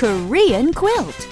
Korean quilt.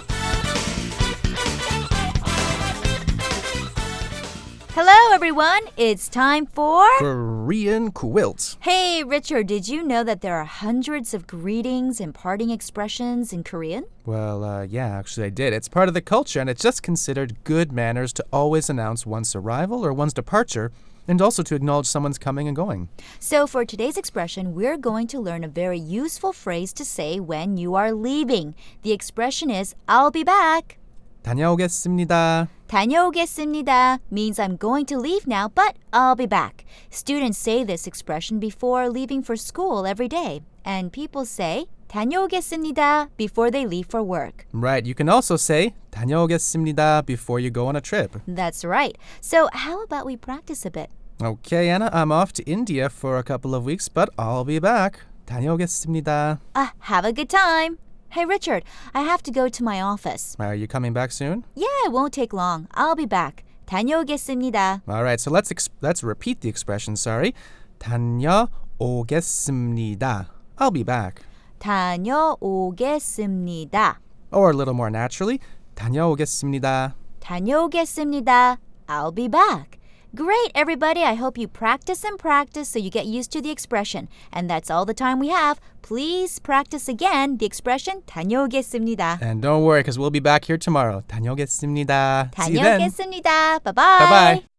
Hello, everyone. It's time for. Korean quilt. Hey, Richard, did you know that there are hundreds of greetings and parting expressions in Korean? Well, uh, yeah, actually, I did. It's part of the culture, and it's just considered good manners to always announce one's arrival or one's departure, and also to acknowledge someone's coming and going. So, for today's expression, we're going to learn a very useful phrase to say when you are leaving. The expression is, I'll be back. 다녀오겠습니다. 다녀오겠습니다 means I'm going to leave now, but I'll be back. Students say this expression before leaving for school every day, and people say 다녀오겠습니다 before they leave for work. Right, you can also say 다녀오겠습니다 before you go on a trip. That's right. So, how about we practice a bit? Okay, Anna, I'm off to India for a couple of weeks, but I'll be back. 다녀오겠습니다. Ah, have a good time. Hey, Richard, I have to go to my office. Are you coming back soon? Yeah, it won't take long. I'll be back. 다녀오겠습니다. All right, so let's ex- let's repeat the expression. Sorry, 다녀오겠습니다. I'll be back. 다녀오겠습니다. Or a little more naturally, 다녀오겠습니다. 다녀오겠습니다. I'll be back. Great, everybody. I hope you practice and practice so you get used to the expression. And that's all the time we have. Please practice again the expression 다녀오겠습니다. And don't worry, because we'll be back here tomorrow. 다녀오겠습니다. See you then. 다녀오겠습니다. Bye-bye. Bye bye.